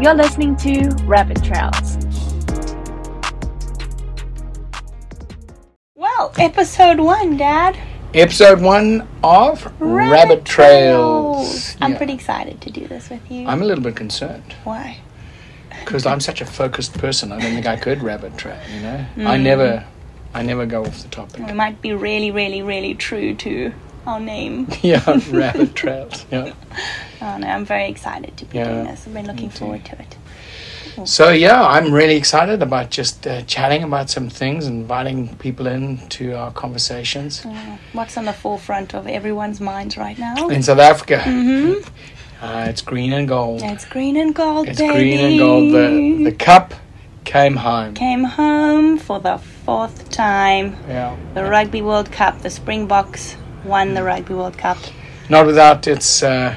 You're listening to Rabbit Trails. Well, episode one, Dad. Episode one of Rabbit, Trails. I'm Yeah. pretty excited to do this with you. I'm a little bit concerned Why? because I'm such a focused person. I don't think I could rabbit trail. You know, I Mm. never, I never go off the topic. We might be really, really, really true to our name. yeah, rabbit trails. Yeah. Oh no, I'm very excited to be Yeah, doing this. I've been looking forward to it. So yeah, I'm really excited about just uh, chatting about some things, and inviting people in to our conversations Uh, what's on the forefront of everyone's minds right now? in South Africa. Mm-hmm. Uh, it's green and gold. It's green and gold, It's baby. green and gold. The the cup came home. Came home for the fourth time. Yeah. The Rugby World Cup. The Springboks won the Rugby World Cup. not without its uh,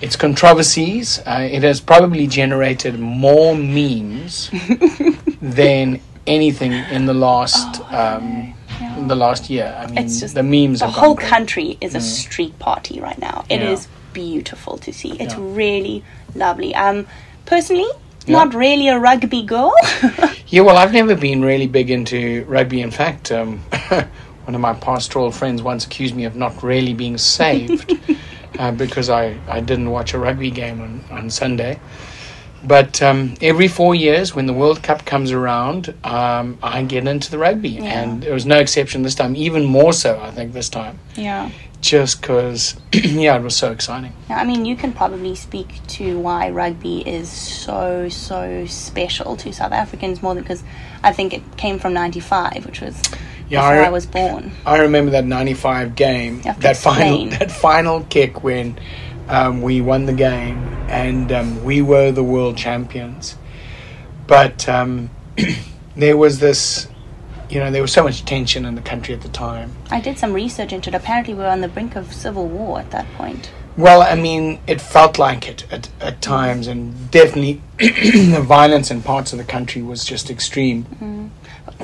its controversies. Uh, it has probably generated more memes than anything in the last um, Yeah. in the last year. I mean, It's just the memes. The whole country is a street party right now. It is Yeah. beautiful to see. It's Yeah. really lovely. Um, personally, not really a rugby girl. Yeah, well, I've never been really big into rugby. In fact, um, one of my pastoral friends once accused me of not really being saved uh, because I, I didn't watch a rugby game on, on Sunday. But um, every four years, when the World Cup comes around, um, I get into the rugby. Yeah. And there was no exception this time, even more so, I think, this time. yeah. Just because, yeah, it was so exciting. Now, I mean, you can probably speak to why rugby is so, so special to South Africans more than because I think it came from 95, which was Yeah, I- I, was born. I remember that '95 game, You have to that final, that final kick when um, we won the game and um, we were the world champions. But um, there was this, you know, there was so much tension in the country at the time. I did some research into it. Apparently, we were on the brink of civil war at that point. Well, I mean, it felt like it at, at times, and definitely the violence in parts of the country was just extreme.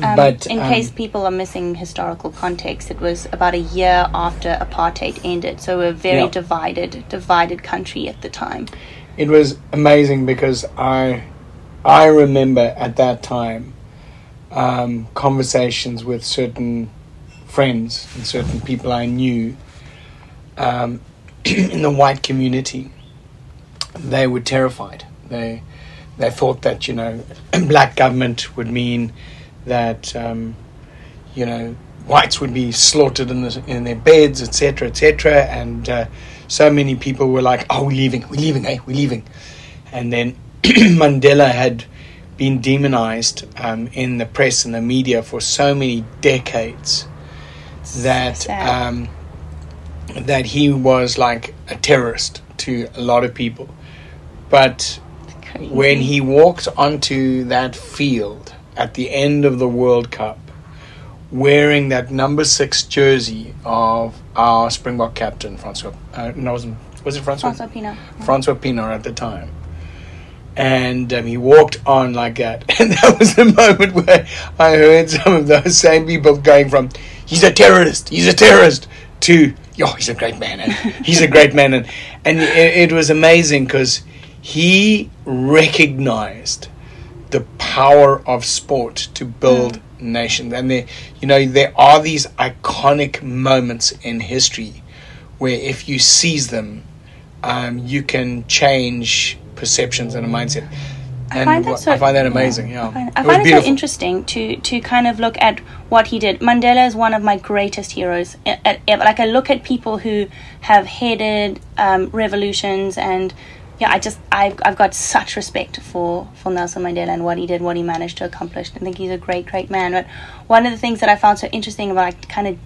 Um, but in um, case people are missing historical context, it was about a year after apartheid ended, so a very Yeah. divided, divided country at the time. it was amazing because I I remember at that time um, conversations with certain friends and certain people I knew um, in the white community. They were terrified. They they thought that you know black government would mean that um, you know whites would be slaughtered in, the, in their beds, etc., etc. And uh, so many people were like, "Oh, we're leaving, we're leaving, eh, we're leaving." And then Mandela had been demonized um, in the press and the media for so many decades that um, that he was like a terrorist to a lot of people. But when he walked onto that field at the end of the World Cup, wearing that number six jersey of our Springbok captain, Francois, uh, no, wasn't, was it Francois? Francois Pienaar. Francois Pienaar at the time. And um, he walked on like that. And that was the moment where I heard some of those same people going from, he's a terrorist, he's a terrorist, to, yo, he's a great man. And he's a great man. And, and it, it was amazing because he recognized the power of sport to build hmm. nations. And there, you know, there are these iconic moments in history where if you seize them, um, you can change perceptions and a hmm. mindset. And find that so- I find that amazing. Yeah, I find, It I was find it so interesting to to kind of look at what he did. Mandela is one of my greatest heroes. At, at, at- like I look at people who have headed um, revolutions, and yeah, I just I've I've got such respect for for Nelson Mandela and what he did, what he managed to accomplish. I think he's a great great man. But one of the things that I found so interesting about like, kind of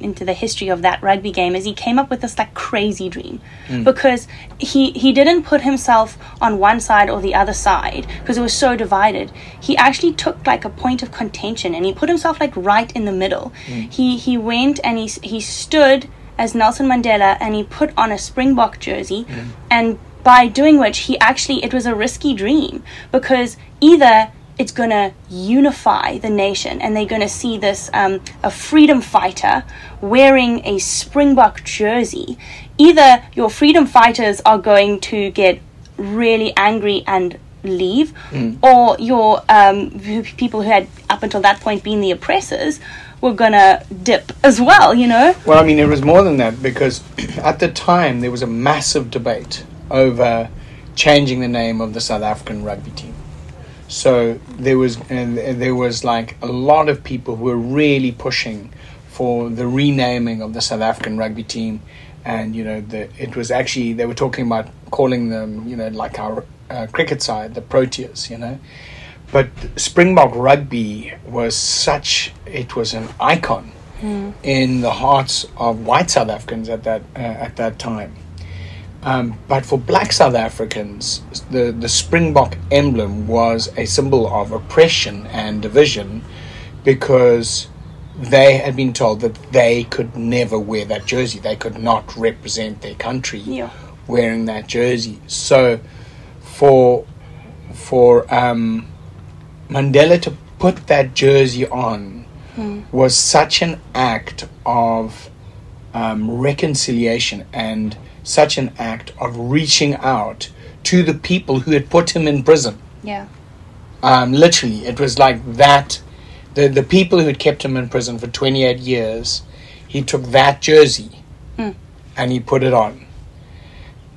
into the history of that rugby game is he came up with this like crazy dream. Mm. Because he he didn't put himself on one side or the other side because it was so divided. He actually took like a point of contention and he put himself like right in the middle. Mm. He he went and he he stood as Nelson Mandela and he put on a Springbok jersey mm. and by doing which he actually it was a risky dream because either it's going to unify the nation and they're going to see this um, a freedom fighter wearing a springbok jersey either your freedom fighters are going to get really angry and leave, or your um, people who had up until that point been the oppressors were gonna dip as well. You know. Well, I mean, it was more than that because at the time there was a massive debate over changing the name of the South African rugby team. So there was and there was like a lot of people who were really pushing for the renaming of the South African rugby team, and you know the it was actually they were talking about calling them you know like our uh, cricket side the Proteas, you know. But Springbok rugby was such it was an icon in the hearts of white South Africans at that uh, at that time. Um, but for black South Africans, the, the Springbok emblem was a symbol of oppression and division because they had been told that they could never wear that jersey. They could not represent their country Yeah. wearing that jersey. So for for um, Mandela to put that jersey on was such an act of um, reconciliation and such an act of reaching out to the people who had put him in prison. Yeah. Um, literally, it was like that. The the people who had kept him in prison for 28 years, he took that jersey and he put it on.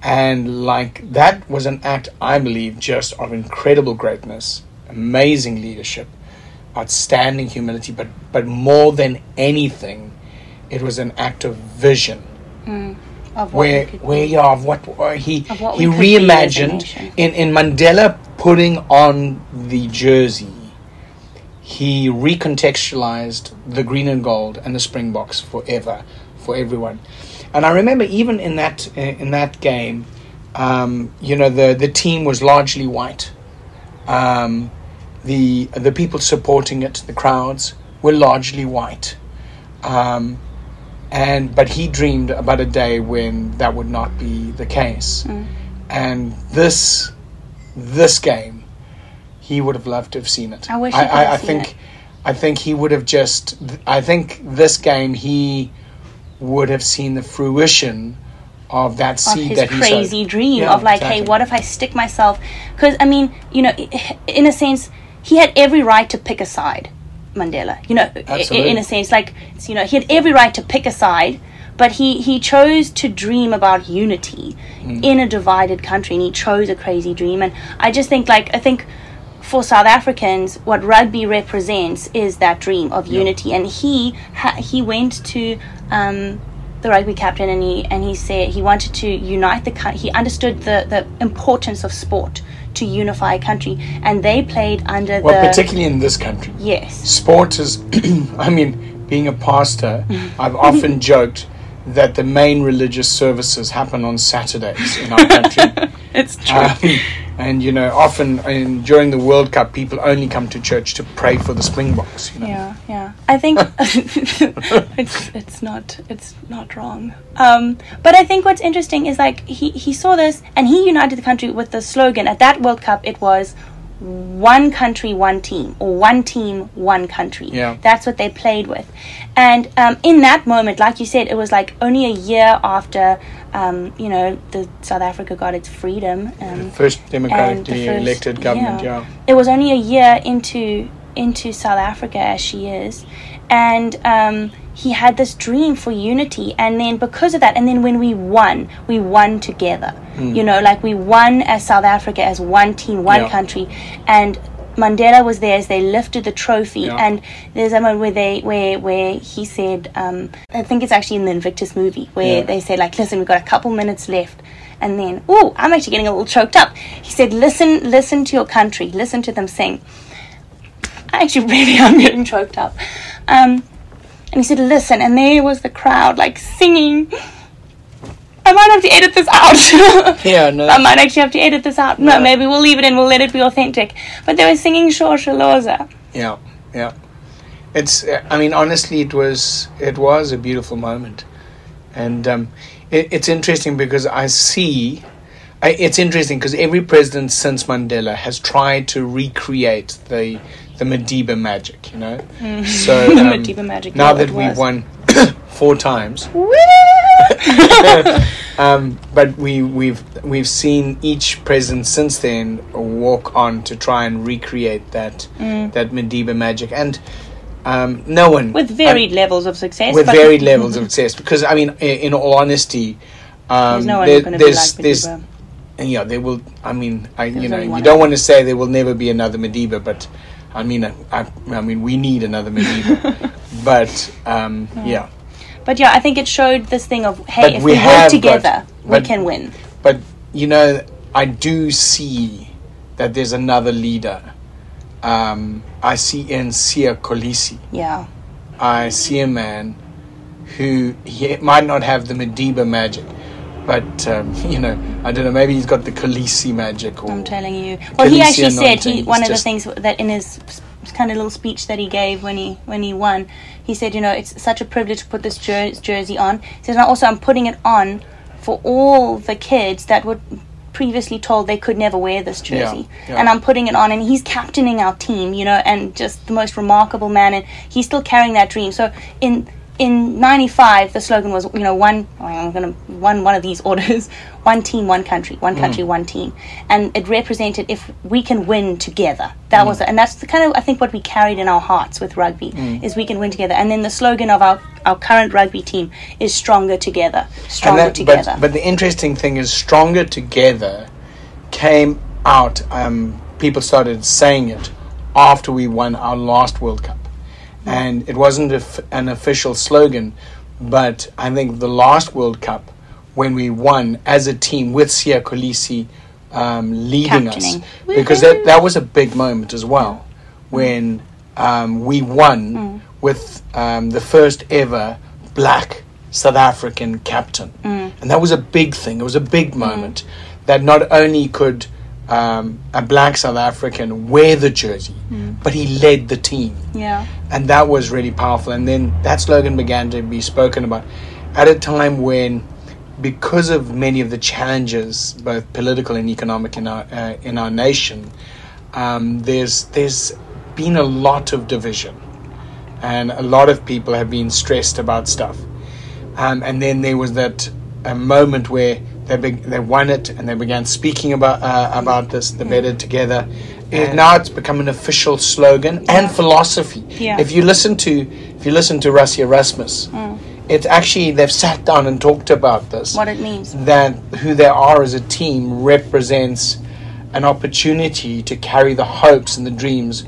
And like that was an act, I believe, just of incredible greatness, amazing leadership, outstanding humility, but but more than anything, it was an act of vision what where where yeah, of what uh, he he we could be as a reimagined in in Mandela putting on the jersey. He recontextualized the green and gold and the Springboks forever for everyone. And I remember even in that in that game, um, you know, the the team was largely white. Um, the the people supporting it, the crowds, were largely white. Um, and but he dreamed about a day when that would not be the case mm. and this this game he would have loved to have seen it I wish I, I, I think it. I think he would have just I think this game he would have seen the fruition of that of seed his that he crazy dream Yeah, of like, exactly. hey, what if I stick myself? Because I mean, you know, in a sense, he had every right to pick a side, Mandela. You know, Absolutely. in a sense, like you know, he had every right to pick a side, but he he chose to dream about unity Mm. in a divided country, and he chose a crazy dream. And I just think, like, I think. For South Africans, what rugby represents is that dream of unity, and he ha- he went to um, the rugby captain and he and he said he wanted to unite the country. He understood the the importance of sport to unify a country, and they played under well the particularly in this country. Yes, sport is i mean being a pastor i've often joked that the main religious services happen on saturdays in our country. It's true. um, and you know often in, during the world cup people only come to church to pray for the springboks you know yeah, yeah. I think it's it's not it's not wrong. Um, but I think what's interesting is like he he saw this and he united the country with the slogan at that World Cup. It was one country, one team, or one team, one country. Yeah. That's what they played with. And um, in that moment, like you said, it was like only a year after, um, you know, the South Africa got its freedom. Um, first democratically the first- elected government yeah. It was only a year into into South Africa as she is, and um, he had this dream for unity. And then because of that, and then when we won, we won together. You know, like we won as South Africa as one team, one Yeah. country, and. Mandela was there as they lifted the trophy, Yeah. and there's a moment where they where where he said, um, I think it's actually in the Invictus movie where Yeah. they say like, listen, we've got a couple minutes left, and then oh, I'm actually getting a little choked up. He said, listen, listen to your country, listen to them sing. I actually really am getting choked up. Um, and he said, listen, and there was the crowd like singing. I might have to edit this out. Yeah, no. I might actually have to edit this out. No, maybe we'll leave it in. We'll let it be authentic. But they were singing Shosholoza. Yeah, yeah. It's. I mean, honestly, it was. It was a beautiful moment, and um, it, it's interesting because I see. It's interesting because every president since Mandela has tried to recreate the the Madiba magic. You know, so The um, Madiba magic, Now that we've won four times, um, but we we've we've seen each president since then walk on to try and recreate that that Madiba magic, and um, no one with varied levels of success. with varied levels of success. Because I mean, i- in all honesty, um, There's no one there- going to be there's like there's. And yeah, they will. I mean, I you There's know, you don't want to say there will never be another Madiba, but I mean, I, I, I mean, we need another Madiba. but um, yeah, But yeah, I think it showed this thing of hey, But if we we, work got- together, we but- can win. but you know, I do see that there's another leader. Um, I see in Sia Kolisi. Yeah, I see a man who he might not have the Madiba magic, but um, you know, I don't know. Maybe he's got the Kolisi magic, or I'm telling you. Well, he Kolisi actually said he one of the things that in his kind of little speech that he gave when he when he won, he said, you know, it's such a privilege to put this jer- jersey on. He says, and also I'm putting it on for all the kids that were previously told they could never wear this jersey yeah. and i'm putting it on and he's captaining our team you know and just the most remarkable man and he's still carrying that dream so in in 95 the slogan was you know one oh, i'm gonna one one of these orders one team one country one mm. country one team. And it represented if we can win together. That mm. was and that's the kind of i think what we carried in our hearts with rugby mm. is we can win together. And then the slogan of our our current rugby team is stronger together stronger that- together. But, but the interesting thing is, stronger together came out. Um, people started saying it after we won our last World Cup, and it wasn't an official slogan, but I think the last World Cup when we won as a team with Sia Kolisi um, leading us, Captaining. because that that was a big moment as well. When um, we won with um, the first ever black South African captain, and that was a big thing. It was a big moment that not only could um, a black South African wear the jersey, but he led the team yeah and that was really powerful. And then that slogan began to be spoken about at a time when, because of many of the challenges, both political and economic, in our uh, in our nation, um, there's there's been a lot of division, and a lot of people have been stressed about stuff. Um, and then there was that a moment where they beg they won it and they began speaking about uh, about this, the hmm. better together. Uh, and now it's become an official slogan and philosophy. Yeah. If you listen to if you listen to Rassie Erasmus, hmm. it's actually they've sat down and talked about this what it means that who they are as a team represents an opportunity to carry the hopes and the dreams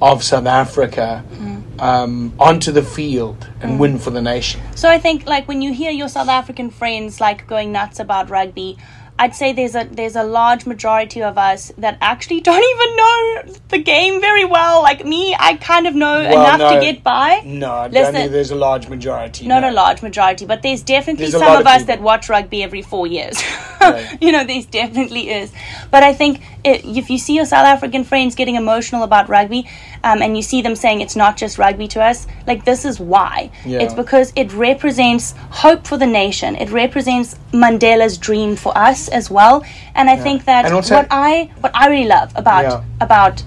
of South Africa hmm. Um, onto the field and win for the nation. So I think like when you hear your South African friends like going nuts about rugby, I'd say there's a there's a large majority of us that actually don't even know the game very well. Like me, I kind of know Well, enough no. to get by. No, Listen- there's a large majority. Not no. a large majority, but there's definitely There's some of, of us that watch rugby every four years. Right. you know, there's definitely is. But I think if you see your South African friends getting emotional about rugby, um, and you see them saying it's not just rugby to us, like this is why. Yeah. It's because it represents hope for the nation. It represents Mandela's dream for us as well. And I think that also- what I what I really love about Yeah. about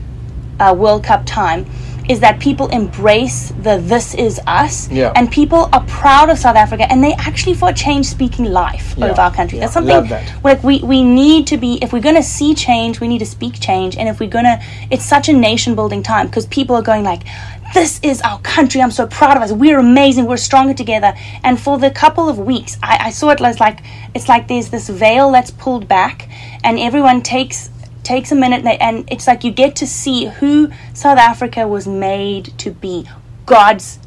uh, World Cup time is that people embrace the "this is us," Yeah. and people are proud of South Africa, and they actually for a change speaking life Yeah. over our country. Yeah. That's something that. like we we need to be if we're going to see change, we need to speak change, and if we're going to, it's such a nation building time because people are going like. This is our country. I'm so proud of us. We're amazing. We're stronger together. And for the couple of weeks, I, I saw it as like it's like there's this veil that's pulled back, and everyone takes takes a minute and- and it's like you get to see who South Africa was made to be God's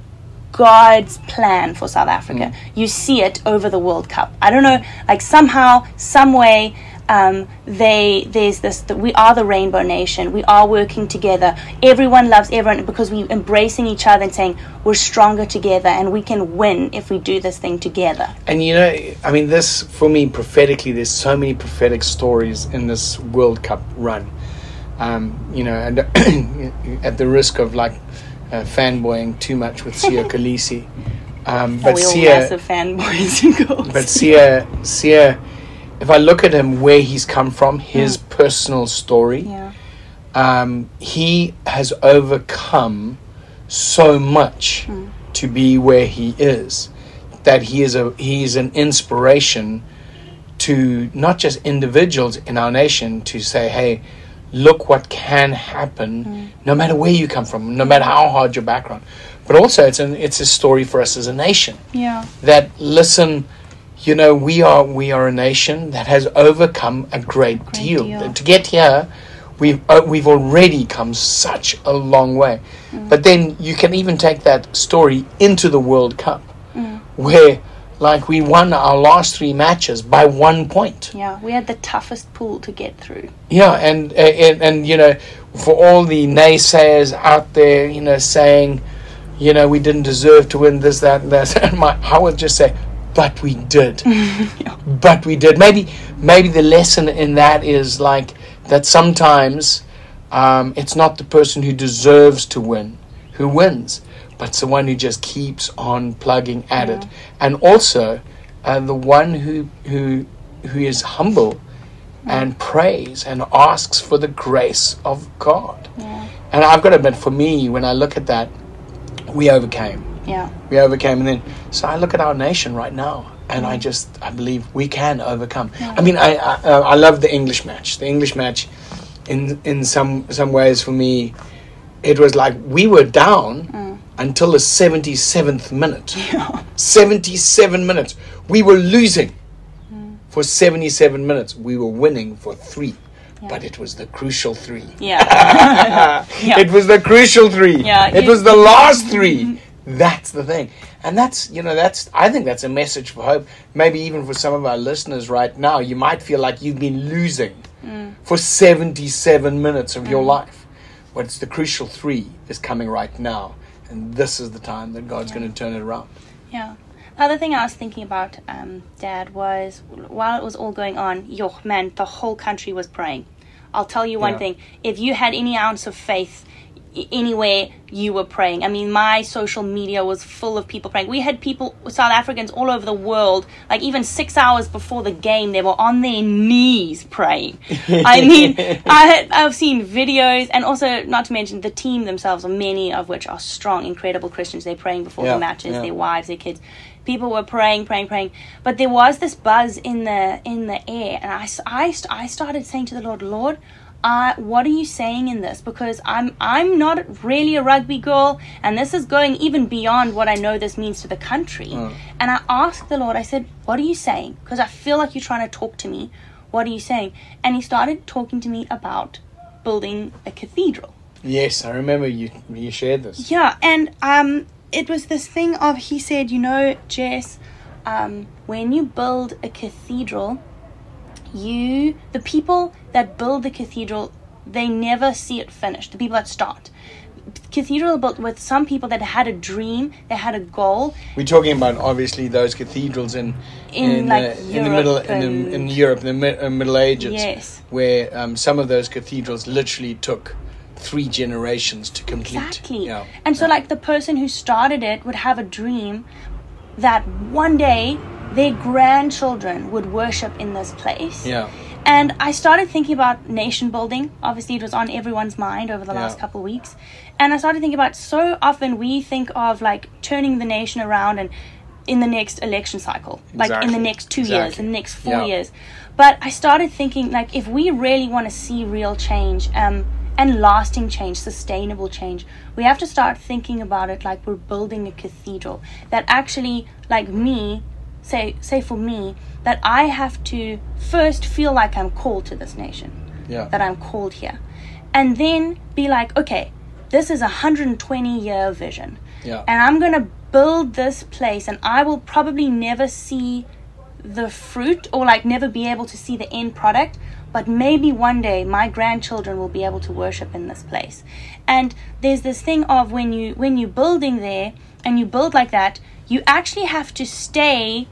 God's plan for South Africa. Mm. You see it over the World Cup. I don't know, like somehow, some way, um, they there's this that we are the rainbow nation. We are working together. Everyone loves everyone because we're embracing each other and saying we're stronger together and we can win if we do this thing together. And you know, I mean, this for me prophetically, there's so many prophetic stories in this World Cup run. Um, you know, and at the risk of like uh, fanboying too much with Sia Kolisi, um, But but Sia, fanboys and girls. but Sia, Sia, if I look at him, where he's come from, his hmm. personal story, yeah. um, he has overcome so much hmm. to be where he is. that he is a he is an inspiration to not just individuals in our nation to say, hey, look what can happen hmm. no matter where you come from, no matter how hard your background. But also it's an it's a story for us as a nation Yeah. that listen you know we are we are a nation that has overcome a great, deal. deal. to get here we've uh, we've already come such a long way Mm. but then you can even take that story into the world cup Mm. where like we won our last three matches by one point Yeah. We had the toughest pool to get through. yeah, and, and and you know, for all the naysayers out there, you know, saying, you know, we didn't deserve to win this, that, and that, and my, I would just say, but we did, but we did. Maybe maybe the lesson in that is like that sometimes um, it's not the person who deserves to win who wins, but it's the one who just keeps on plugging at it, and also uh, the one who who who is humble and prays and asks for the grace of God. And I've got to admit, for me, when I look at that, we overcame. Yeah. We overcame, and then so I look at our nation right now, and I mm. just I believe we can overcome. I mean, I I, uh, I love the English match. The English match, in in some some ways for me, it was like we were down mm. until the seventy seventh minute. Seventy seven minutes, we were losing. Mm. For seventy seven minutes, we were winning for three. But it was the crucial three. Yeah. Yeah. It was the crucial three. Yeah, It you- was the last three. Mm-hmm. That's the thing. And that's, you know, that's, I think that's a message for hope. Maybe even for some of our listeners right now, you might feel like you've been losing Mm. for 77 minutes of your life. But it's the crucial three is coming right now. And this is the time that God's going to turn it around. Yeah. The other thing I was thinking about, um, Dad, was while it was all going on, yo, man, the whole country was praying. I'll tell you one Yeah. thing: if you had any ounce of faith i- anywhere, you were praying. I mean, my social media was full of people praying. We had people, South Africans, all over the world. Like even six hours before the game, they were on their knees praying. I mean, I had, I've seen videos, and also not to mention the team themselves, many of which are strong, incredible Christians. They're praying before Yeah, the matches. yeah. Their wives, their kids. People were praying, praying, praying. But there was this buzz in the in the air, and I, I, I started saying to the Lord, Lord, uh, what are you saying in this? Because I'm I'm not really a rugby girl, and this is going even beyond what I know this means to the country. And I asked the Lord, I said, What are you saying? Because I feel like you're trying to talk to me. What are you saying? And He started talking to me about building a cathedral. Yes, I remember you, you shared this. Yeah, and um, it was this thing of he said, you know, Jess, um, when you build a cathedral, you the people that build the cathedral, they never see it finished. The people that start. Cathedral built with some people that had a dream, they had a goal. We're talking about obviously those cathedrals in In, like, uh, in the middle in, the, in Europe in the mi- uh, Middle Ages, Yes. where um, some of those cathedrals literally took three generations to complete. Exactly. Yeah. And so, Yeah. like, the person who started it would have a dream that one day their grandchildren would worship in this place. Yeah. And I started thinking about nation building. Obviously, it was on everyone's mind over the last couple of weeks. And I started thinking about so often we think of like turning the nation around and in the next election cycle, like in the next two years, Exactly. in the next four Yeah. years. But I started thinking like if we really want to see real change um, and lasting change, sustainable change, we have to start thinking about it like we're building a cathedral. That actually, like me, say say for me, that I have to first feel like I'm called to this nation Yeah. that I'm called here. And then be like, okay, this is a 120 year vision. Yeah. And I'm going to build this place, and I will probably never see the fruit or like never be able to see the end product. But maybe one day my grandchildren will be able to worship in this place. And there's this thing of when you when you're building there and you build like that, you actually have to stay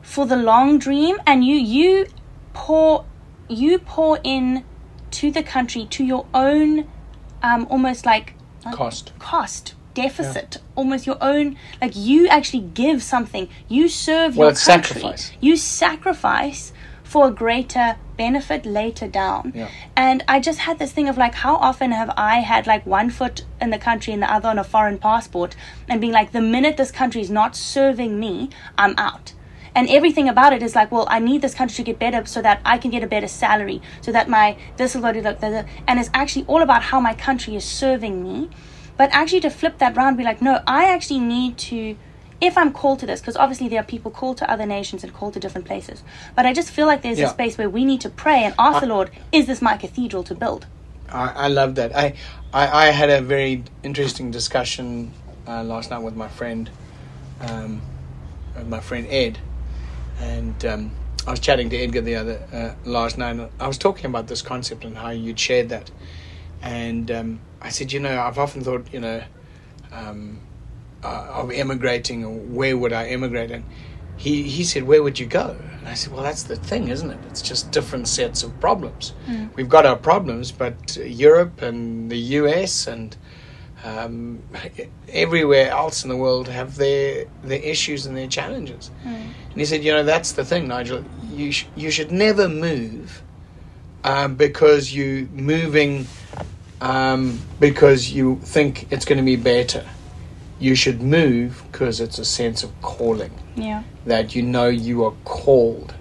for the long dream and you you pour you pour in to the country to your own um almost like Cost. cost deficit almost your own like you actually give something you serve Well, your it's country sacrifice. you sacrifice for a greater benefit later down. Yeah. And I just had this thing of like, how often have I had like one foot in the country and the other on a foreign passport and being like, the minute this country is not serving me, I'm out. And everything about it is like, well, I need this country to get better so that I can get a better salary, so that my this will go to the, and it's actually all about how my country is serving me. But actually, to flip that round, be like, no, I actually need to if I'm called to this, because obviously there are people called to other nations and called to different places, but I just feel like there's Yeah. a space where we need to pray and ask the Lord, is this my cathedral to build? I, I love that. I, I, I had a very interesting discussion uh, last night with my friend, um, with my friend Ed, and um, I was chatting to Edgar the other uh, last night. And I was talking about this concept and how you'd shared that, and um, I said, you know, I've often thought, you know, um, uh, of emigrating, or where would I emigrate? And he he said, where would you go? And I said, well, that's the thing, isn't it? It's just different sets of problems. We've got our problems, but Europe and the US and um, everywhere else in the world have their their issues and their challenges. And he said, you know, that's the thing, Nigel. You sh- you should never move um, because you moving um, because you think it's going to be better. You should move because it's a sense of calling Yeah. that you know you are called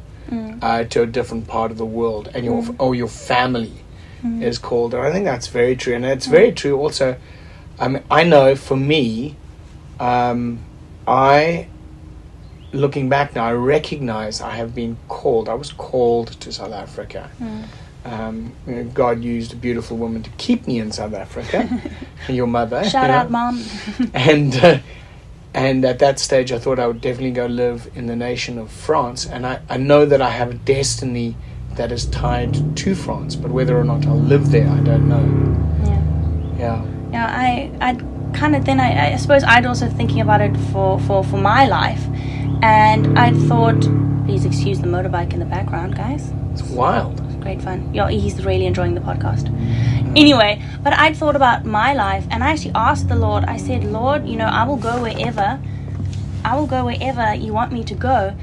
uh, to a different part of the world, and your or your family is called. And I think that's very true, and it's very true also. I mean, I know for me, um, I looking back now, I recognize I have been called. I was called to South Africa. Um, God used a beautiful woman to keep me in South Africa. your mother, Shout you know out, mom. and uh, and at that stage, I thought I would definitely go live in the nation of France. And I, I know that I have a destiny that is tied to France, but whether or not I'll live there, I don't know. yeah. Yeah, Yeah, I, I kind of then I, I suppose I'd also thinking about it for, for, for my life, and I thought, please excuse the motorbike in the background, guys. it's wild. Great fun. Yeah, he's really enjoying the podcast. Anyway, but I'd thought about my life, and I actually asked the Lord. I said, Lord, you know, I will go wherever, I will go wherever you want me to go,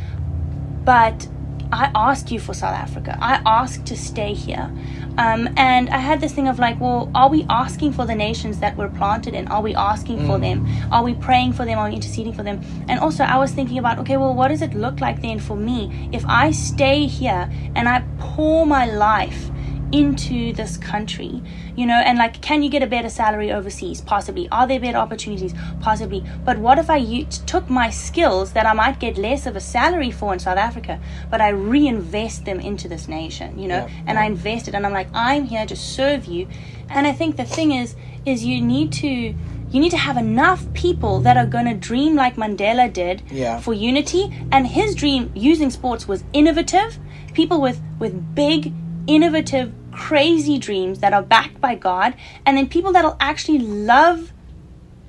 but I asked you for South Africa. I asked to stay here. Um, and I had this thing of like, well, are we asking for the nations that we're planted in? Are we asking for them? Are we praying for them? Are we interceding for them? And also, I was thinking about, okay, well, what does it look like then for me if I stay here and I pour my life into this country, you know, and like, can you get a better salary overseas? Possibly. Are there better opportunities? Possibly. But what if I u- took my skills that I might get less of a salary for in South Africa, but I reinvest them into this nation, you know, Yeah, and I invested, and I'm like, I'm here to serve you. And I think the thing is, is you need to you need to have enough people that are going to dream like Mandela did Yeah. for unity and his dream using sports was innovative people with with big innovative crazy dreams that are backed by God and then people that'll actually love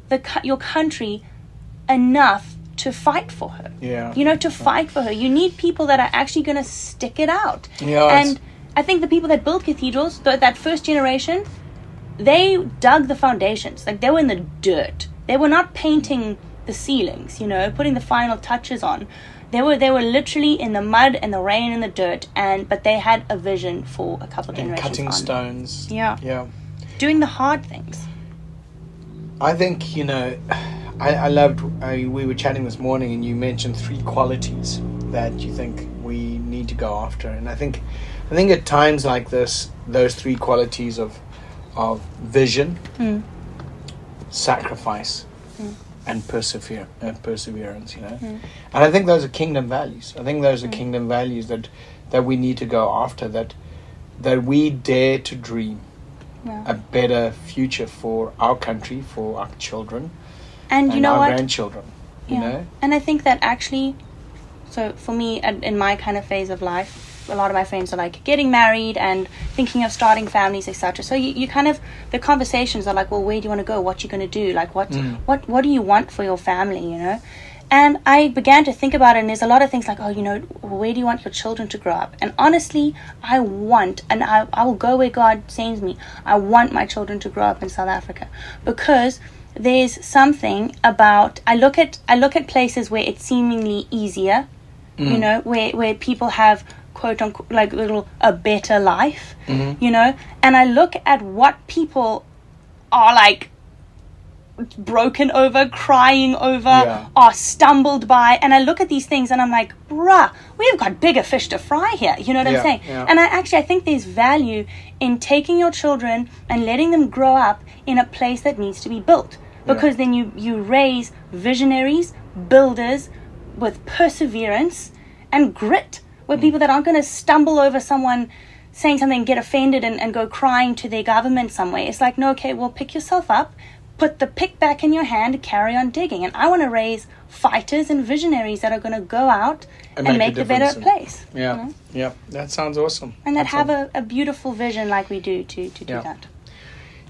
the your country enough to fight for her. Yeah. you know to fight for her. You need people that are actually going to stick it out. Yeah, and i think the people that built cathedrals th- that first generation they dug the foundations. Like they were in the dirt. They were not painting the ceilings you know putting the final touches on they were they were literally in the mud and the rain and the dirt and but they had a vision for a couple of And generations cutting on. stones. Yeah. Yeah. doing the hard things I think you know. I, I loved. I, we were chatting this morning, and you mentioned three qualities that you think we need to go after, and I think, I think at times like this, those three qualities of, of vision, Mm. sacrifice, and persevere, uh, perseverance. You know, and I think those are kingdom values. I think those are kingdom values that that we need to go after. That that we dare to dream Yeah. a better future for our country, for our children, and you know our what grandchildren. You know, And I think that actually, so for me, in my kind of phase of life, a lot of my friends are like getting married and thinking of starting families, etc. So you, you kind of the conversations are like, well, where do you want to go? What you going to do? Like, what mm. what what do you want for your family? You know. And I began to think about it, and there's a lot of things like, oh, you know, where do you want your children to grow up? And honestly, I want, and I, I will go where God sends me. I want my children to grow up in South Africa because there's something about I look at I look at places where it's seemingly easier you mm. know, where where people have quote unquote like little a better life, mm-hmm. you know, and I look at what people are like broken over, crying over, Yeah. are stumbled by, and I look at these things and I'm like, bruh, we've got bigger fish to fry here. You know what Yeah, I'm saying? yeah. And I actually I think there's value in taking your children and letting them grow up in a place that needs to be built. Because then you, you raise visionaries, builders with perseverance and grit. Where Mm. people that aren't gonna stumble over someone saying something, get offended and, and go crying to their government somewhere. It's like, no, okay, well pick yourself up, put the pick back in your hand, carry on digging. And I wanna raise fighters and visionaries that are gonna go out And and, make a make, the better place. Yeah, you know? yeah, that sounds awesome. and that That's have a, a beautiful vision like we do to, to do Yeah. that.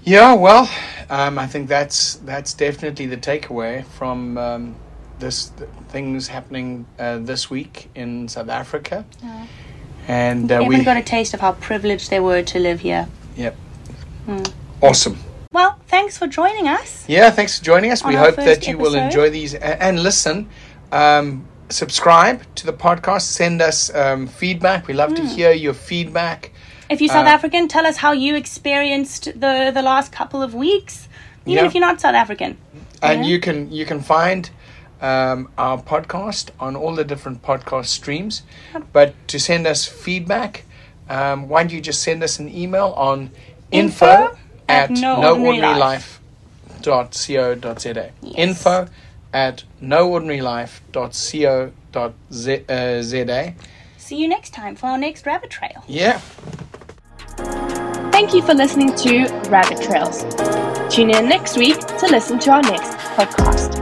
Yeah, well, um, I think that's that's definitely the takeaway from um, this th- things happening uh, this week in South Africa, and uh, we got a taste of how privileged they were to live here. yep, awesome. Well, thanks for joining us. Yeah, thanks for joining us. We hope that you will enjoy these a- and listen. Um, subscribe to the podcast. Send us um, feedback. We Hmm. love to hear your feedback. If you're South Uh, African, tell us how you experienced the the last couple of weeks. Even Yeah. if you're not South African. and Yeah. you can you can find um, our podcast on all the different podcast streams. But to send us feedback, um, why don't you just send us an email on info, Info at at noordinarylife. noordinarylife.co.za. Info at noordinarylife.co.za. See you next time for our next rabbit trail. Yeah. Thank you for listening to Rabbit Trails. Tune in next week to listen to our next podcast.